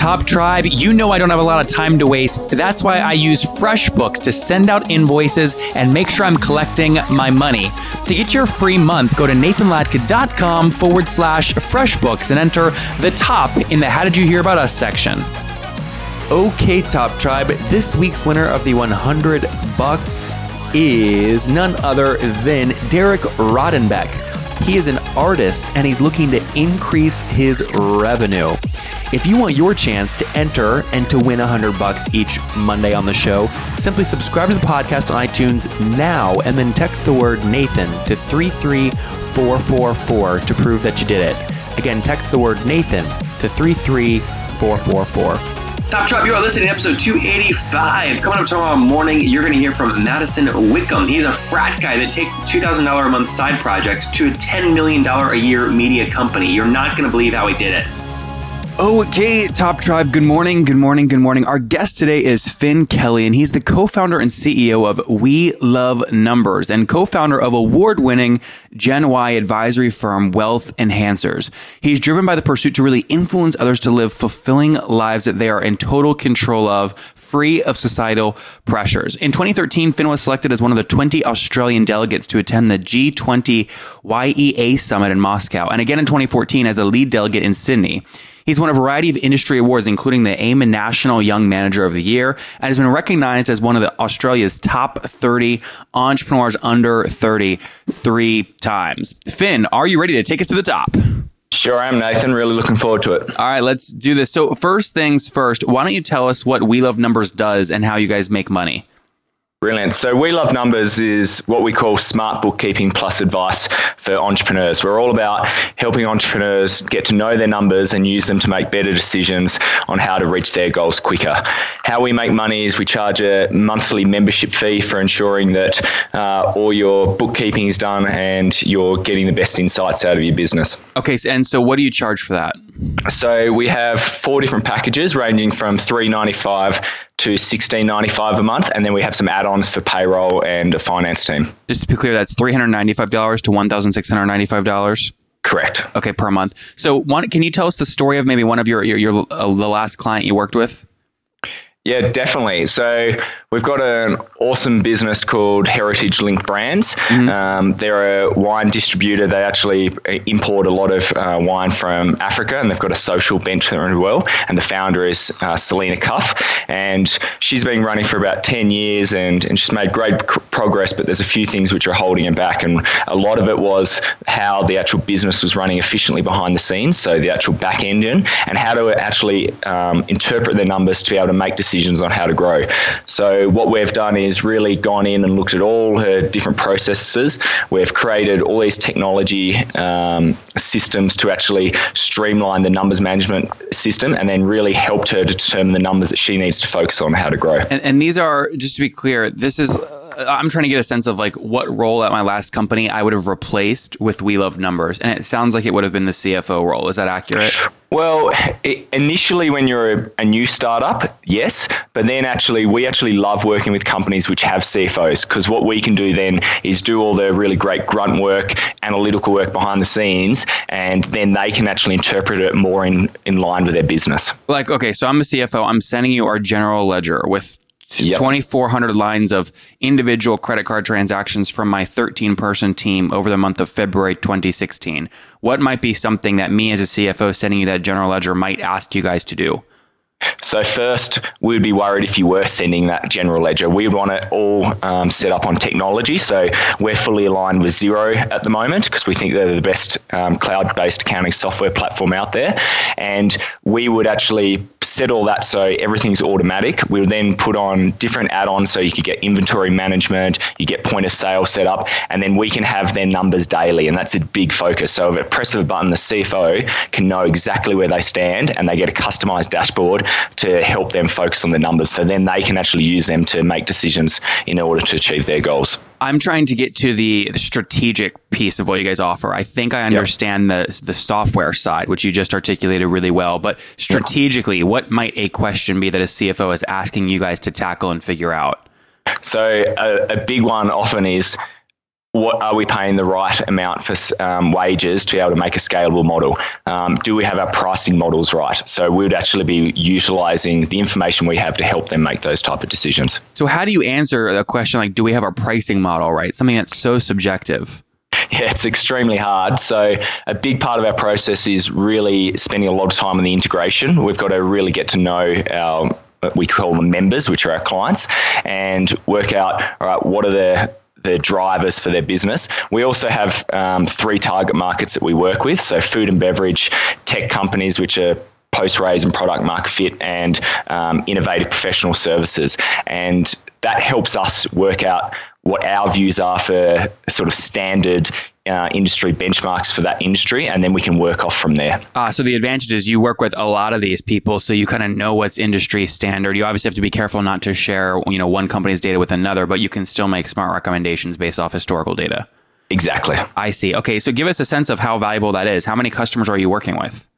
Top Tribe, you know I don't have a lot of time to waste. That's why I use FreshBooks to send out invoices and make sure I'm collecting my money. To get your free month, go to nathanlatka.com forward slash FreshBooks and enter the top in the How Did You Hear About Us section. Okay, Top Tribe, this week's winner of the 100 bucks is none other than Derek Rodenbeck. He is an artist and he's looking to increase his revenue. If you want your chance to enter and to win 100 bucks each Monday on the show, simply subscribe to the podcast on iTunes now and then text the word Nathan to 33444 to prove that you did it. Again, text the word Nathan to 33444. Top Tribe, you are listening to episode 285. Coming up tomorrow morning, you're going to hear from Madison Wickham. He's a frat guy that takes a $2,000 a month side project to a $10 million a year media company. You're not going to believe how he did it. Okay, Top Tribe, good morning, good morning, good morning. Our guest today is Finn Kelly, and he's the co founder and CEO of We Love Numbers and co founder of award winning Gen Y advisory firm Wealth Enhancers. He's driven by the pursuit to really influence others to live fulfilling lives that they are in total control of, free of societal pressures. In 2013, Finn was selected as one of the 20 Australian delegates to attend the G20 YEA summit in Moscow, and again in 2014 as a lead delegate in Sydney. He's won a variety of industry awards, including the AIM National Young Manager of the Year, and has been recognized as one of the Australia's top 30 entrepreneurs under 30 three times. Finn, are you ready to take us to the top? Sure I am, Nathan. Really looking forward to it. All right, let's do this. So, first things first, why don't you tell us what We Love Numbers does and how you guys make money? Brilliant. So, We Love Numbers is what we call smart bookkeeping plus advice for entrepreneurs. We're all about helping entrepreneurs get to know their numbers and use them to make better decisions on how to reach their goals quicker. How we make money is we charge a monthly membership fee for ensuring that uh, all your bookkeeping is done and you're getting the best insights out of your business. Okay, and so what do you charge for that? So, we have four different packages ranging from three ninety five to sixteen ninety five a month, and then we have some add-ons for payroll and a finance team. Just to be clear, that's three hundred ninety-five dollars to one thousand six hundred ninety-five dollars. Correct. Okay, per month. So, one, can you tell us the story of maybe one of your your, your uh, the last client you worked with? Yeah, definitely. So we've got an awesome business called Heritage Link Brands. Mm-hmm. Um, they're a wine distributor. They actually import a lot of uh, wine from Africa, and they've got a social bent to them as well. And the founder is uh, Selena Cuffe, and she's been running for about ten years, and, and she's made great c- progress. But there's a few things which are holding her back, and a lot of it was how the actual business was running efficiently behind the scenes. So the actual back engine, and how to actually um, interpret their numbers to be able to make decisions decisions on how to grow. So what we've done is really gone in and looked at all her different processes. We've created all these technology um, systems to actually streamline the numbers management system, and then really helped her determine the numbers that she needs to focus on how to grow. And, and these are just to be clear, this is. I'm trying to get a sense of like what role at my last company I would have replaced with We Love Numbers, and it sounds like it would have been the CFO role. Is that accurate? Well, it, initially, when you're a, a, new startup, yes, but then actually, we actually love working with companies which have CFOs because what we can do then is do all the really great grunt work, analytical work behind the scenes, and then they can actually interpret it more in, in line with their business. Like, okay, so I'm a CFO, I'm sending you our general ledger with Yep. 2,400 lines of individual credit card transactions from my 13 person team over the month of February 2016. What might be something that me as a CFO sending you that general ledger might ask you guys to do? So first, we'd be worried if you were sending that general ledger. We would want it all um, set up on technology. So we're fully aligned with Xero at the moment because we think they're the best um, cloud-based accounting software platform out there. And we would actually set all that so everything's automatic. We would then put on different add-ons so you could get inventory management, you get point of sale set up, and then we can have their numbers daily. And that's a big focus. So if a press of a button, the CFO can know exactly where they stand and they get a customized dashboard to help them focus on the numbers so then they can actually use them to make decisions in order to achieve their goals. I'm trying to get to the, strategic piece of what you guys offer. I think I understand yep. the the software side, which you just articulated really well. But strategically, what might a question be that a CFO is asking you guys to tackle and figure out? So a, a big one often is what are we paying the right amount for um, wages to be able to make a scalable model? Um, do we have our pricing models right? So we would actually be utilizing the information we have to help them make those type of decisions. So how do you answer a question like, do we have our pricing model right? Something that's so subjective. Yeah, it's extremely hard. So, a big part of our process is really spending a lot of time on the integration. We've got to really get to know our we call them members, which are our clients, and work out all right what are the the drivers for their business. We also have um, three target markets that we work with. So food and beverage, tech companies, which are post raise and product market fit, and um, innovative professional services. And that helps us work out what our views are for sort of standard uh, industry benchmarks for that industry, and then we can work off from there. Uh, so the advantage is you work with a lot of these people, so you kind of know what's industry standard. You obviously have to be careful not to share, you know, one company's data with another, but you can still make smart recommendations based off historical data. Exactly. I see. Okay, so give us a sense of how valuable that is. How many customers are you working with?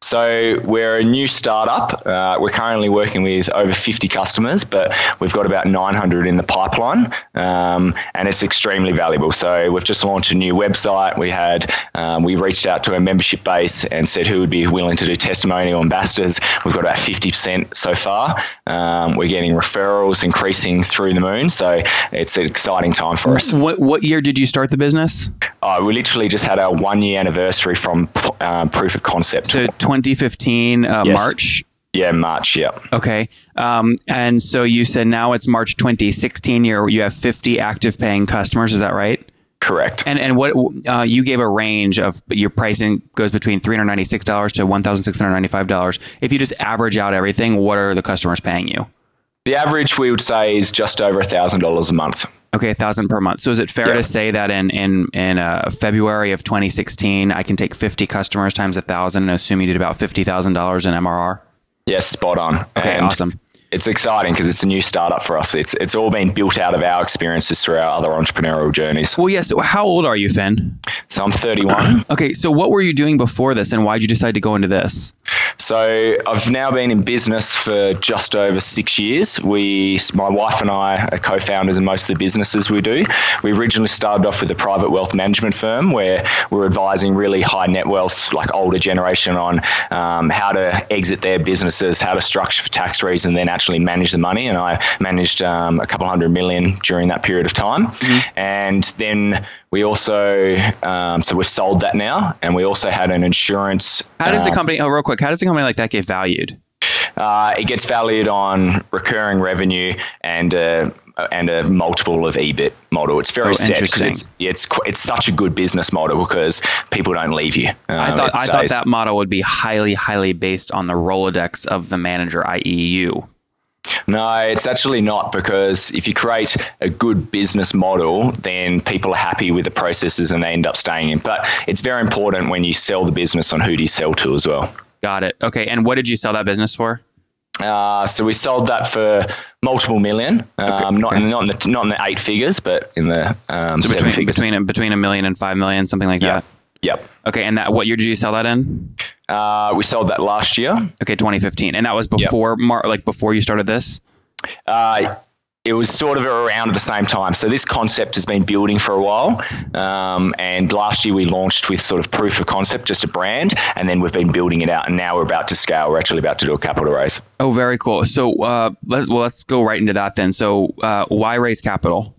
So we're a new startup. Uh, we're currently working with over 50 customers, but we've got about 900 in the pipeline, um, and it's extremely valuable. So we've just launched a new website. We had um, we reached out to our membership base and said who would be willing to do testimonial ambassadors. We've got about 50% so far. Um, we're getting referrals increasing through the moon, so it's an exciting time for us. What what year did you start the business? Uh, we literally just had our one year anniversary from uh, proof of concept. So 2015 uh, yes. March. Yeah, March. Yeah. Okay. Um, and so you said now it's March 2016. You you have 50 active paying customers. Is that right? Correct. And and what uh, you gave a range of your pricing goes between three hundred ninety six dollars to one thousand six hundred ninety five dollars. If you just average out everything, what are the customers paying you? The average we would say is just over thousand dollars a month. Okay, a thousand per month. So is it fair to say that in in in uh, February of 2016, I can take 50 customers times a thousand and assume you did about fifty thousand dollars in MRR? Yes, spot on. Okay, and awesome it's exciting because it's a new startup for us. It's it's all been built out of our experiences through our other entrepreneurial journeys. Well, yes. So how old are you, Finn? So I'm 31. okay. So what were you doing before this, and why did you decide to go into this? So I've now been in business for just over six years. We, my wife and I, are co-founders in most of the businesses we do. We originally started off with a private wealth management firm where we're advising really high net wealth, like older generation, on um, how to exit their businesses, how to structure for tax reasons, then actually manage the money. And I managed um, a couple hundred million during that period of time. Mm-hmm. And then we also, um, so we've sold that now, and we also had an insurance. How does the um, company? Oh, real quick, how does a company like that get valued? Uh, it gets valued on recurring revenue and uh, and a multiple of EBIT model. It's very oh, set because it's it's it's such a good business model because people don't leave you. Um, I thought I thought that model would be highly highly based on the Rolodex of the manager, i.e., you. No, it's actually not because if you create a good business model, then people are happy with the processes and they end up staying in. But it's very important when you sell the business on who do you sell to as well. Got it. Okay. And what did you sell that business for? Uh, so we sold that for multiple million, um, okay. not in, not in the not in the eight figures, but in the um, so between between between a million and five million, something like yep. that. Yep. Okay, and that what year did you sell that in? Uh, we sold that last year. Okay, 2015, and that was before yep. Mar- like before you started this. Uh, it was sort of around at the same time. So this concept has been building for a while, um, and last year we launched with sort of proof of concept, just a brand, and then we've been building it out, and now we're about to scale. We're actually about to do a capital raise. Oh, very cool. So uh, let's well let's go right into that then. So uh, why raise capital?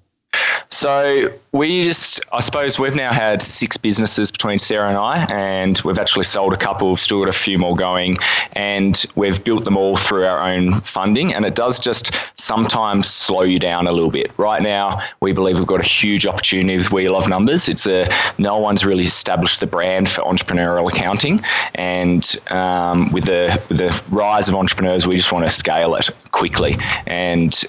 So we just, I suppose, we've now had six businesses between Sarah and I, and we've actually sold a couple. We've still got a few more going, and we've built them all through our own funding. And it does just sometimes slow you down a little bit. Right now, we believe we've got a huge opportunity with We Love Numbers. It's a no one's really established the brand for entrepreneurial accounting, and um, with the with the rise of entrepreneurs, we just want to scale it quickly. And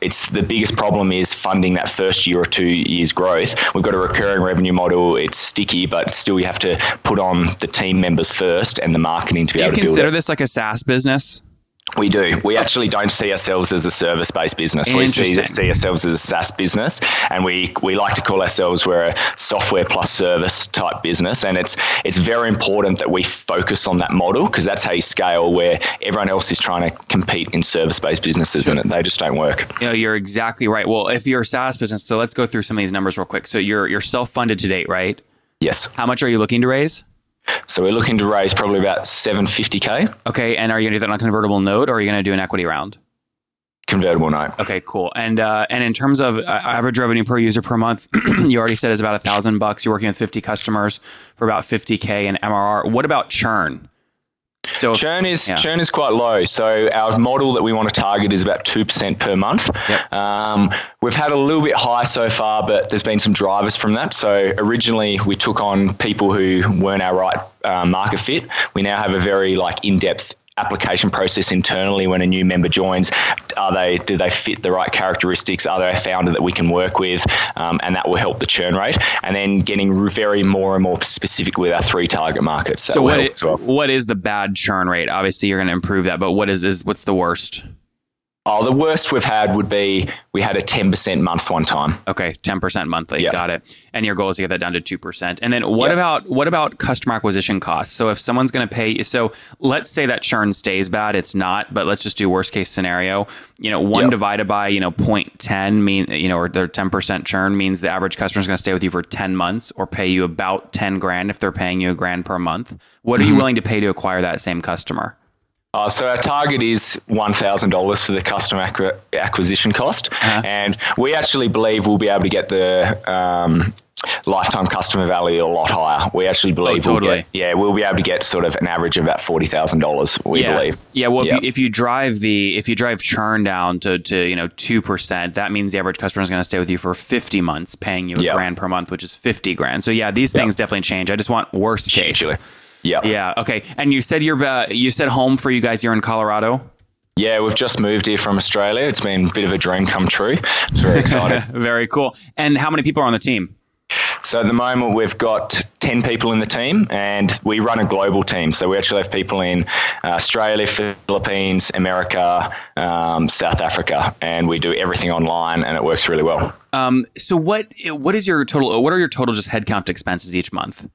it's the biggest problem is funding that first year or two years growth. We've got a recurring revenue model. It's sticky, but still you have to put on the team members first and the marketing to be Do able to Do you consider this like a SaaS business? We do. We actually don't see ourselves as a service-based business. We see, see ourselves as a SaaS business, and we, we like to call ourselves we're a software plus service type business. And it's it's very important that we focus on that model because that's how you scale. Where everyone else is trying to compete in service-based businesses, and they just don't work. You know, you're exactly right. Well, if you're a SaaS business, so let's go through some of these numbers real quick. So you're you're self-funded to date, right? Yes. How much are you looking to raise? So we're looking to raise probably about 750k Okay, and are you going to do that on a convertible note, or are you going to do an equity round? convertible note. Okay, cool. And uh, and in terms of uh, average revenue per user per month, you already said is about a thousand bucks. You're working with 50 customers for about 50k in MRR. What about churn? So Churn is yeah. churn is quite low. So our model that we want to target is about two percent per month. Yep. Um, we've had a little bit high so far, but there's been some drivers from that. So originally we took on people who weren't our right uh, market fit. We now have a very like in depth application process internally when a new member joins are they do they fit the right characteristics are they a founder that we can work with um, and that will help the churn rate and then getting very more and more specific with our three target markets so what help i- as well. what is the bad churn rate? Obviously, you're going to improve that, but what is is what's the worst? Oh, the worst we've had would be we had a 10% month one time. Okay, ten percent monthly. Yeah. Got it. And your goal is to get that down to two percent. And then what Yeah. about what about customer acquisition costs? So if someone's going to pay, so let's say that churn stays bad, it's not. But let's just do worst case scenario. You know, one Yep. divided by you know 0.10 mean you know or their ten percent churn means the average customer is going to stay with you for ten months or pay you about ten grand if they're paying you a grand per month. What Mm-hmm. are you willing to pay to acquire that same customer? Uh, so our target is $1,000 for the customer acqui- acquisition cost. Uh-huh. And we actually believe we'll be able to get the um, lifetime customer value a lot higher. We actually believe we'll Oh, totally. get, yeah, we'll be able to get sort of an average of about $40,000, we yeah. believe. Yeah. Well, if, you, if you drive the if you drive churn down to, to you know two percent, that means the average customer is going to stay with you for fifty months, paying you a Yep. grand per month, which is fifty grand. So yeah, these things definitely change. I just want worst case. Yeah. Yeah. Okay. And you said you're uh, you said home for you guys. You're in Colorado. Yeah, we've just moved here from Australia. It's been a bit of a dream come true. It's very exciting. Very cool. And how many people are on the team? So at the moment, we've got 10 people in the team, and we run a global team. So we actually have people in uh, Australia, Philippines, America, um, South Africa, and we do everything online, and it works really well. Um, so what what is your total? What are your total just headcount expenses each month?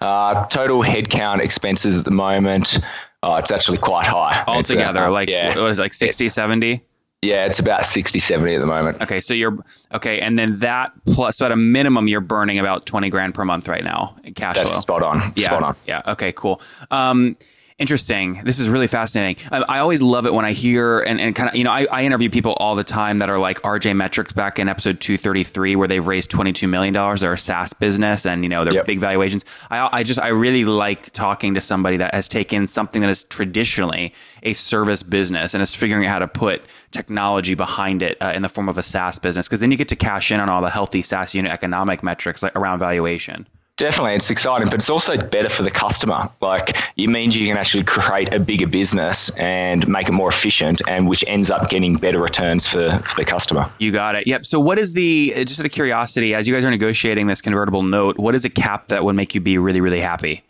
Uh, total headcount expenses at the moment, uh, it's actually quite high. It's, uh, Altogether, like yeah, what is it, like 60, 70? yeah, it's about 60, 70 at the moment. Okay, so you're okay, and then that plus, so at a minimum, you're burning about twenty grand per month right now in cash That's flow. spot on. yeah, Spot on. yeah. Okay, cool. Um, interesting. This is really fascinating. I, I always love it when I hear and, and kind of you know I, I interview people all the time that are like RJ Metrics back in episode two thirty three where they've raised twenty two million dollars. They're a SaaS business and you know they're Yep. big valuations. I I just I really like talking to somebody that has taken something that is traditionally a service business and is figuring out how to put technology behind it uh, in the form of a SaaS business because then you get to cash in on all the healthy SaaS unit economic metrics like around valuation. Definitely, it's exciting, but it's also better for the customer. Like it means you can actually create a bigger business and make it more efficient, and which ends up getting better returns for, for the customer. You got it. Yep. So, what is the just out of curiosity, as you guys are negotiating this convertible note, what is a cap that would make you be really, really happy?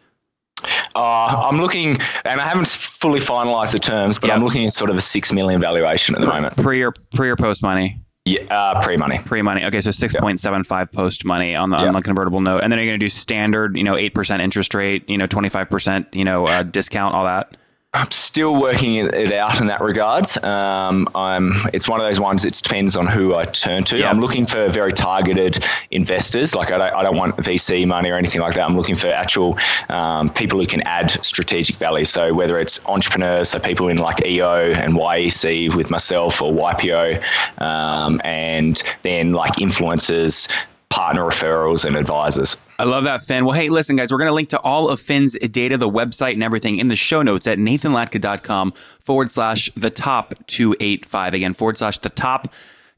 Uh, I'm looking, and I haven't fully finalised the terms, but Yep. I'm looking at sort of a six million valuation at the moment. Pre or pre or post money? Yeah, uh, pre money. Pre money. Okay, so six point seven five post money on the on the convertible note, and then you're going to do standard, you know, eight percent interest rate, you know, twenty five percent, you know, uh, discount, all that. I'm still working it out in that regards. Um, I'm. It's one of those ones. It depends on who I turn to. Yeah. I'm looking for very targeted investors. Like I don't, I don't want VC money or anything like that. I'm looking for actual um, people who can add strategic value. So whether it's entrepreneurs, so people in like EO and YEC with myself or YPO, um, and then like influencers, partner referrals, and advisors. I love that, Finn. Well, hey, listen, guys, we're going to link to all of Finn's data, the website, and everything in the show notes at nathanlatka.com forward slash the top 285. Again, forward slash the top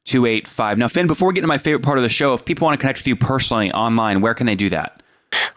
285. Now, Finn, before we get to my favorite part of the show, if people want to connect with you personally online, where can they do that?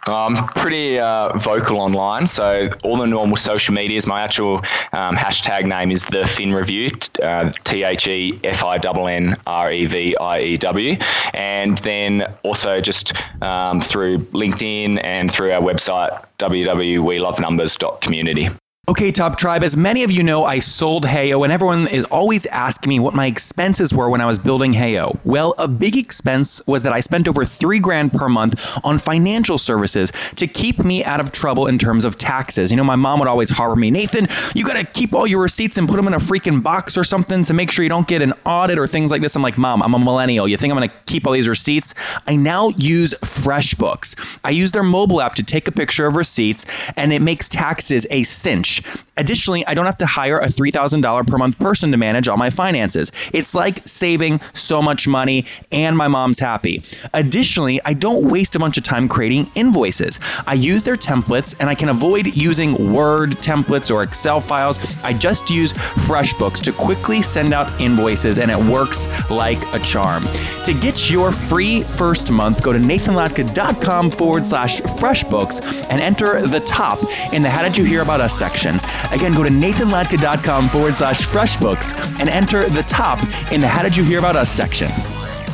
I'm pretty uh, vocal online, so all the normal social medias. My actual um, hashtag name is the Finn Review, uh, T H E F I N N R E V I E W, and then also just um, through LinkedIn and through our website www.welovenumbers.community. Okay, Top Tribe, as many of you know, I sold Heyo, and everyone is always asking me what my expenses were when I was building Heyo. Well, a big expense was that I spent over three grand per month on financial services to keep me out of trouble in terms of taxes. You know, my mom would always harbor me, Nathan, you gotta keep all your receipts and put them in a freaking box or something to make sure you don't get an audit or things like this. I'm like, Mom, I'm a millennial. You think I'm gonna keep all these receipts? I now use FreshBooks. I use their mobile app to take a picture of receipts, and it makes taxes a cinch. Additionally, I don't have to hire a $3,000 per month person to manage all my finances. It's like saving so much money, and my mom's happy. Additionally, I don't waste a bunch of time creating invoices. I use their templates, and I can avoid using Word templates or Excel files. I just use FreshBooks to quickly send out invoices, and it works like a charm. To get your free first month, go to nathanlatka.com forward slash FreshBooks and enter the top in the How Did You Hear About Us section. Again, go to nathanlatka.com forward slash FreshBooks and enter the top in the How Did You Hear About Us section.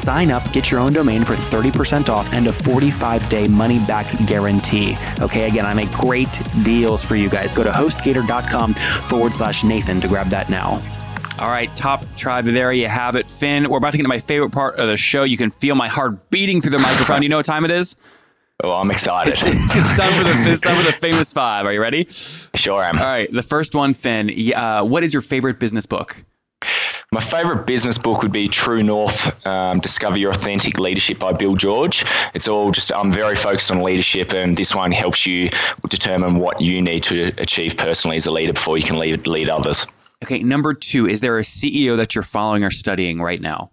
sign up, get your own domain for 30% off and a 45 day money back guarantee. Okay, again, I make great deals for you guys. Go to hostgator.com forward slash Nathan to grab that now. All right, top tribe, there you have it. Finn, we're about to get to my favorite part of the show. You can feel my heart beating through the microphone. You know what time it is? Oh, I'm excited. it's time for the it's time for the famous five. Are you ready? Sure I'm. All right, the first one, Finn. Uh, what is your favorite business book? My favorite business book would be True North um, Discover Your Authentic Leadership by Bill George. It's all just, I'm very focused on leadership, and this one helps you determine what you need to achieve personally as a leader before you can lead, lead others. Okay, number two, is there a CEO that you're following or studying right now?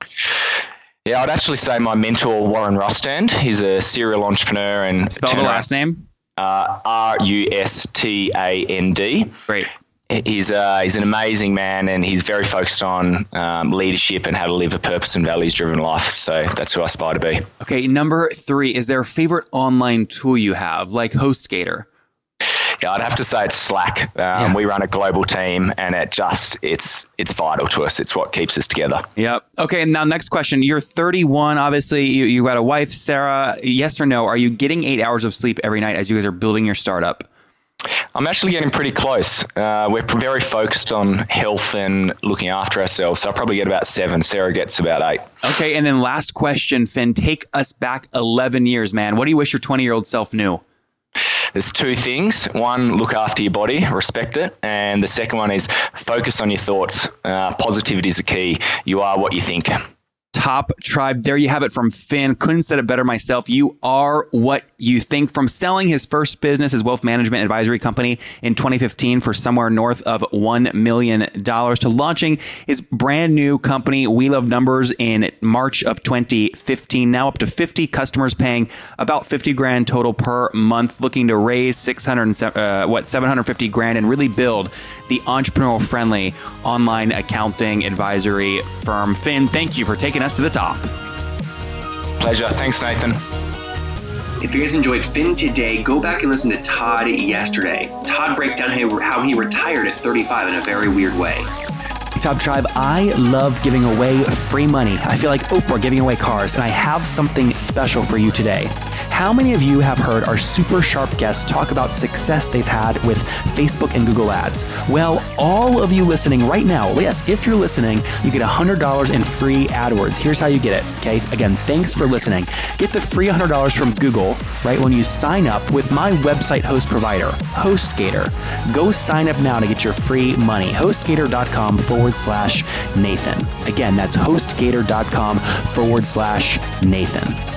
Yeah, I'd actually say my mentor, Warren Rustand. He's a serial entrepreneur and. Spell the last name? Uh, R U S T A N D. Great he's uh, he's an amazing man, and he's very focused on um, leadership and how to live a purpose and values driven life. So that's who I aspire to be. Okay, number three is there a favorite online tool you have, like HostGator? Yeah, I'd have to say it's Slack. Um, yeah. We run a global team, and it just it's it's vital to us. It's what keeps us together. Yep. Okay. And now, next question. You're 31. Obviously, you you got a wife, Sarah. Yes or no? Are you getting eight hours of sleep every night as you guys are building your startup? I'm actually getting pretty close. Uh, we're very focused on health and looking after ourselves. So I probably get about seven. Sarah gets about eight. Okay. And then last question, Finn, take us back 11 years, man. What do you wish your 20 year old self knew? There's two things. One, look after your body, respect it. And the second one is focus on your thoughts. Uh, positivity is the key. You are what you think top tribe. There you have it from Finn. Couldn't said it better myself. You are what you think. From selling his first business, his wealth management advisory company in 2015 for somewhere north of $1 million to launching his brand new company, We Love Numbers, in March of 2015. Now up to 50 customers paying about 50 grand total per month, looking to raise 600, uh, what, 750 grand and really build the entrepreneurial friendly online accounting advisory firm. Finn, thank you for taking us to the top. Pleasure. Thanks, Nathan. If you guys enjoyed Finn today, go back and listen to Todd yesterday. Todd breaks down how he retired at 35 in a very weird way. Top Tribe, I love giving away free money. I feel like Oprah giving away cars, and I have something special for you today. How many of you have heard our super sharp guests talk about success they've had with Facebook and Google Ads? Well, all of you listening right now, yes, if you're listening, you get $100 in free AdWords. Here's how you get it, okay? Again, thanks for listening. Get the free $100 from Google, right, when you sign up with my website host provider, HostGator. Go sign up now to get your free money. HostGator.com forward slash Nathan. Again, that's hostgator.com forward slash Nathan.